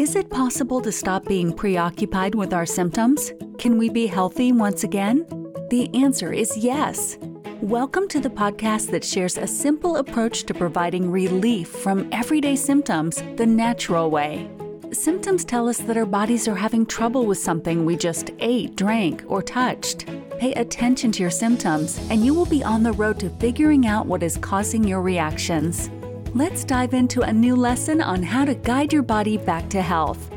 Is it possible to stop being preoccupied with our symptoms? Can we be healthy once again? The answer is yes. Welcome to the podcast that shares a simple approach to providing relief from everyday symptoms the natural way. Symptoms tell us that our bodies are having trouble with something we just ate, drank, or touched. Pay attention to your symptoms, and you will be on the road to figuring out what is causing your reactions. Let's dive into a new lesson on how to guide your body back to health.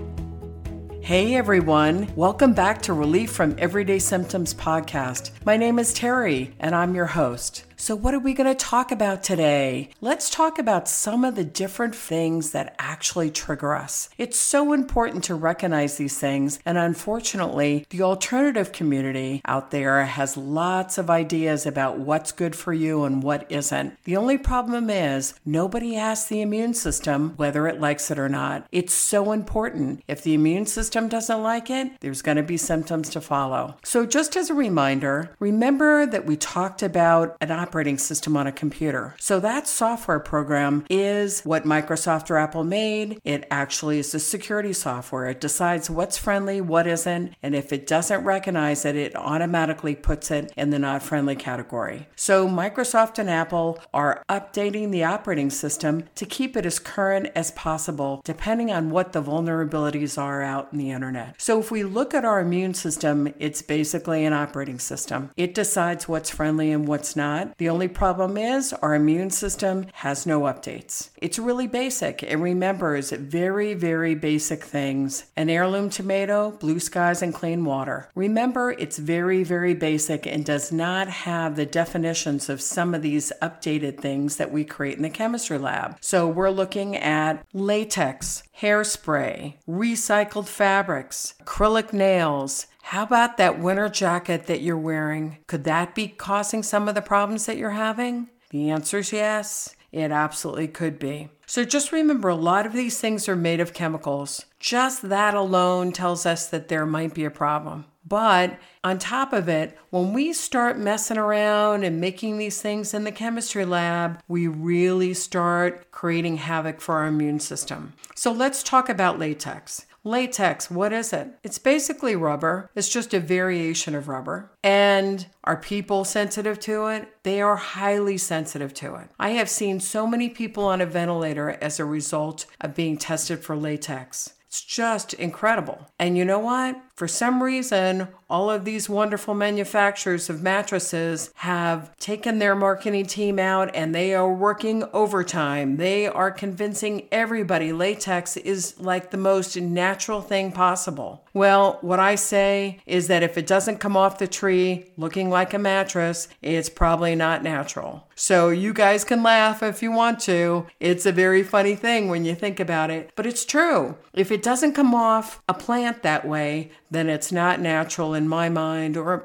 Hey everyone, welcome back to Relief from Everyday Symptoms podcast. My name is Terry, and I'm your host. So, what are we going to talk about today? Let's talk about some of the different things that actually trigger us. It's so important to recognize these things, and unfortunately, the alternative community out there has lots of ideas about what's good for you and what isn't. The only problem is nobody asks the immune system whether it likes it or not. It's so important. If the immune system doesn't like it, there's going to be symptoms to follow. So, just as a reminder, remember that we talked about an operating system on a computer. So that software program is what Microsoft or Apple made. It actually is a security software. It decides what's friendly, what isn't, and if it doesn't recognize it, it automatically puts it in the not friendly category. So Microsoft and Apple are updating the operating system to keep it as current as possible, depending on what the vulnerabilities are out in the internet. So if we look at our immune system, it's basically an operating system. It decides what's friendly and what's not. The only problem is our immune system has no updates. It's really basic. It remembers very, very basic things an heirloom tomato, blue skies, and clean water. Remember, it's very, very basic and does not have the definitions of some of these updated things that we create in the chemistry lab. So we're looking at latex, hairspray, recycled fabrics, acrylic nails, how about that winter jacket that you're wearing? Could that be causing some of the problems that you're having? The answer is yes. It absolutely could be. So just remember a lot of these things are made of chemicals. Just that alone tells us that there might be a problem. But on top of it, when we start messing around and making these things in the chemistry lab, we really start creating havoc for our immune system. So let's talk about latex. Latex, what is it? It's basically rubber. It's just a variation of rubber. And are people sensitive to it? They are highly sensitive to it. I have seen so many people on a ventilator as a result of being tested for latex. It's just incredible. And you know what? For some reason, all of these wonderful manufacturers of mattresses have taken their marketing team out and they are working overtime. They are convincing everybody latex is like the most natural thing possible. Well, what I say is that if it doesn't come off the tree looking like a mattress, it's probably not natural. So you guys can laugh if you want to. It's a very funny thing when you think about it, but it's true. If it doesn't come off a plant that way, then it's not natural in my mind or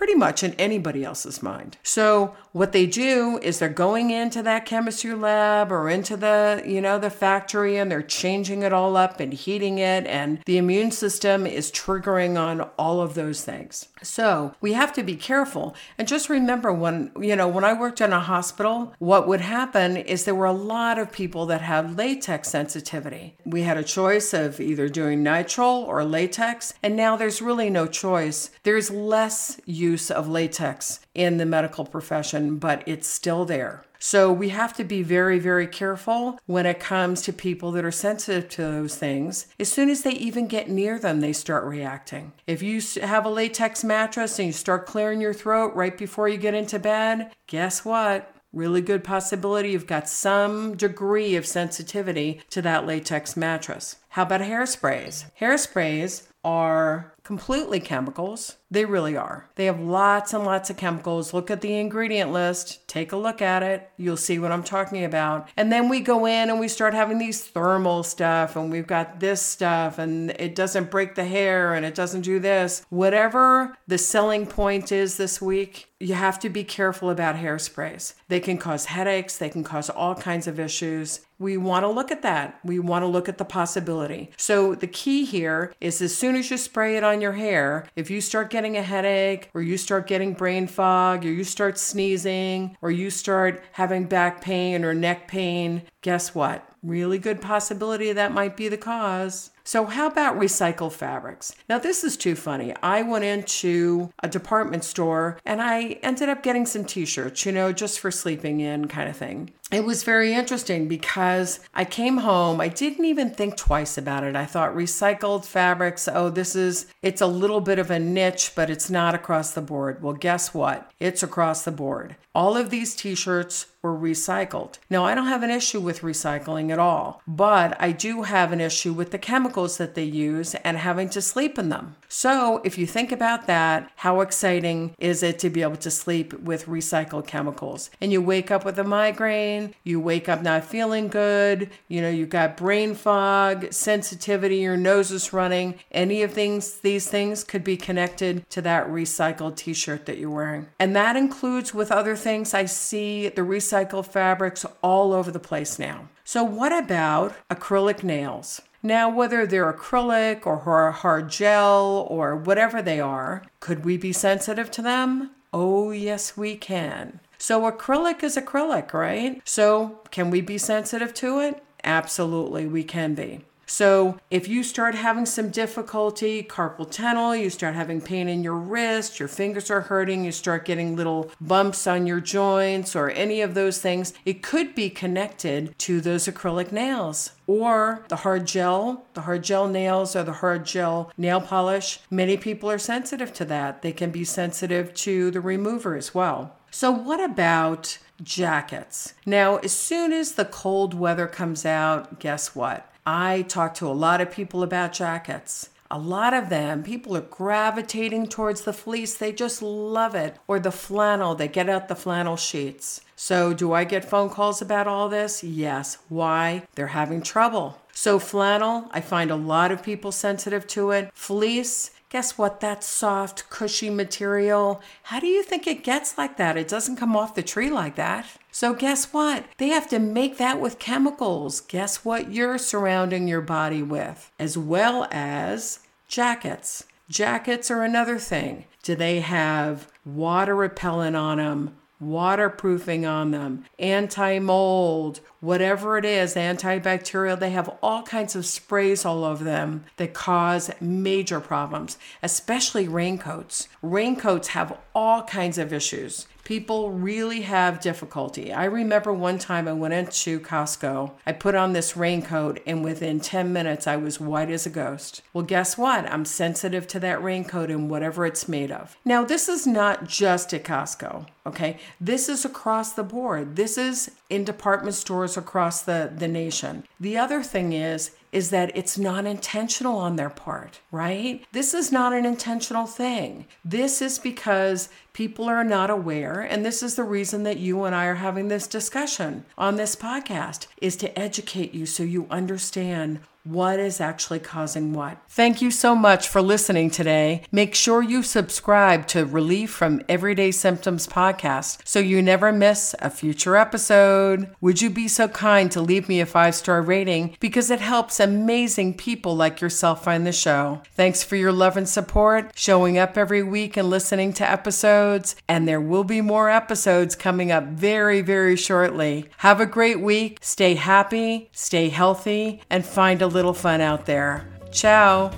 pretty much in anybody else's mind. So what they do is they're going into that chemistry lab or into the, you know, the factory and they're changing it all up and heating it and the immune system is triggering on all of those things. So, we have to be careful and just remember when, you know, when I worked in a hospital, what would happen is there were a lot of people that had latex sensitivity. We had a choice of either doing nitrile or latex, and now there's really no choice. There's less use of latex in the medical profession, but it's still there. So we have to be very, very careful when it comes to people that are sensitive to those things. As soon as they even get near them, they start reacting. If you have a latex mattress and you start clearing your throat right before you get into bed, guess what? Really good possibility you've got some degree of sensitivity to that latex mattress. How about hairsprays? Hairsprays are completely chemicals. They really are. They have lots and lots of chemicals. Look at the ingredient list, take a look at it. You'll see what I'm talking about. And then we go in and we start having these thermal stuff, and we've got this stuff, and it doesn't break the hair and it doesn't do this. Whatever the selling point is this week, you have to be careful about hairsprays. They can cause headaches, they can cause all kinds of issues. We want to look at that. We want to look at the possibility. So, the key here is as soon as you spray it on your hair, if you start getting a headache, or you start getting brain fog, or you start sneezing, or you start having back pain or neck pain, guess what? Really good possibility that might be the cause. So, how about recycled fabrics? Now, this is too funny. I went into a department store and I ended up getting some t shirts, you know, just for sleeping in kind of thing it was very interesting because I came home. I didn't even think twice about it. I thought recycled fabrics, oh, this is, it's a little bit of a niche, but it's not across the board. Well, guess what? It's across the board. All of these t shirts were recycled. Now, I don't have an issue with recycling at all, but I do have an issue with the chemicals that they use and having to sleep in them. So, if you think about that, how exciting is it to be able to sleep with recycled chemicals? And you wake up with a migraine, you wake up not feeling good, you know, you've got brain fog, sensitivity, your nose is running. Any of things, these things could be connected to that recycled t shirt that you're wearing. And that includes with other things. I see the recycled fabrics all over the place now. So, what about acrylic nails? Now, whether they're acrylic or hard gel or whatever they are, could we be sensitive to them? Oh, yes, we can. So, acrylic is acrylic, right? So, can we be sensitive to it? Absolutely, we can be. So, if you start having some difficulty, carpal tunnel, you start having pain in your wrist, your fingers are hurting, you start getting little bumps on your joints, or any of those things, it could be connected to those acrylic nails or the hard gel, the hard gel nails or the hard gel nail polish. Many people are sensitive to that. They can be sensitive to the remover as well. So, what about jackets? Now, as soon as the cold weather comes out, guess what? I talk to a lot of people about jackets. A lot of them, people are gravitating towards the fleece. They just love it. Or the flannel, they get out the flannel sheets. So, do I get phone calls about all this? Yes. Why? They're having trouble. So, flannel, I find a lot of people sensitive to it. Fleece, Guess what? That soft, cushy material. How do you think it gets like that? It doesn't come off the tree like that. So, guess what? They have to make that with chemicals. Guess what you're surrounding your body with? As well as jackets. Jackets are another thing. Do they have water repellent on them? Waterproofing on them, anti mold, whatever it is, antibacterial. They have all kinds of sprays all over them that cause major problems, especially raincoats. Raincoats have all kinds of issues people really have difficulty. I remember one time I went into Costco, I put on this raincoat, and within 10 minutes I was white as a ghost. Well, guess what? I'm sensitive to that raincoat and whatever it's made of. Now, this is not just at Costco, okay? This is across the board. This is in department stores across the, the nation. The other thing is, is that it's not intentional on their part, right? This is not an intentional thing. This is because people are not aware, and this is the reason that you and I are having this discussion on this podcast is to educate you so you understand what is actually causing what. Thank you so much for listening today. Make sure you subscribe to Relief from Everyday Symptoms podcast so you never miss a future episode. Would you be so kind to leave me a five star rating because it helps amazing people like yourself find the show? Thanks for your love and support, showing up every week and listening to episodes. And there will be more episodes coming up very, very shortly. Have a great week. Stay happy, stay healthy, and find a little fun out there. Ciao.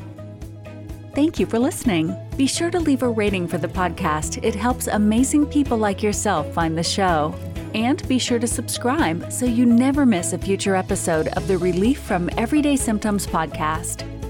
Thank you for listening. Be sure to leave a rating for the podcast. It helps amazing people like yourself find the show. And be sure to subscribe so you never miss a future episode of the Relief from Everyday Symptoms podcast.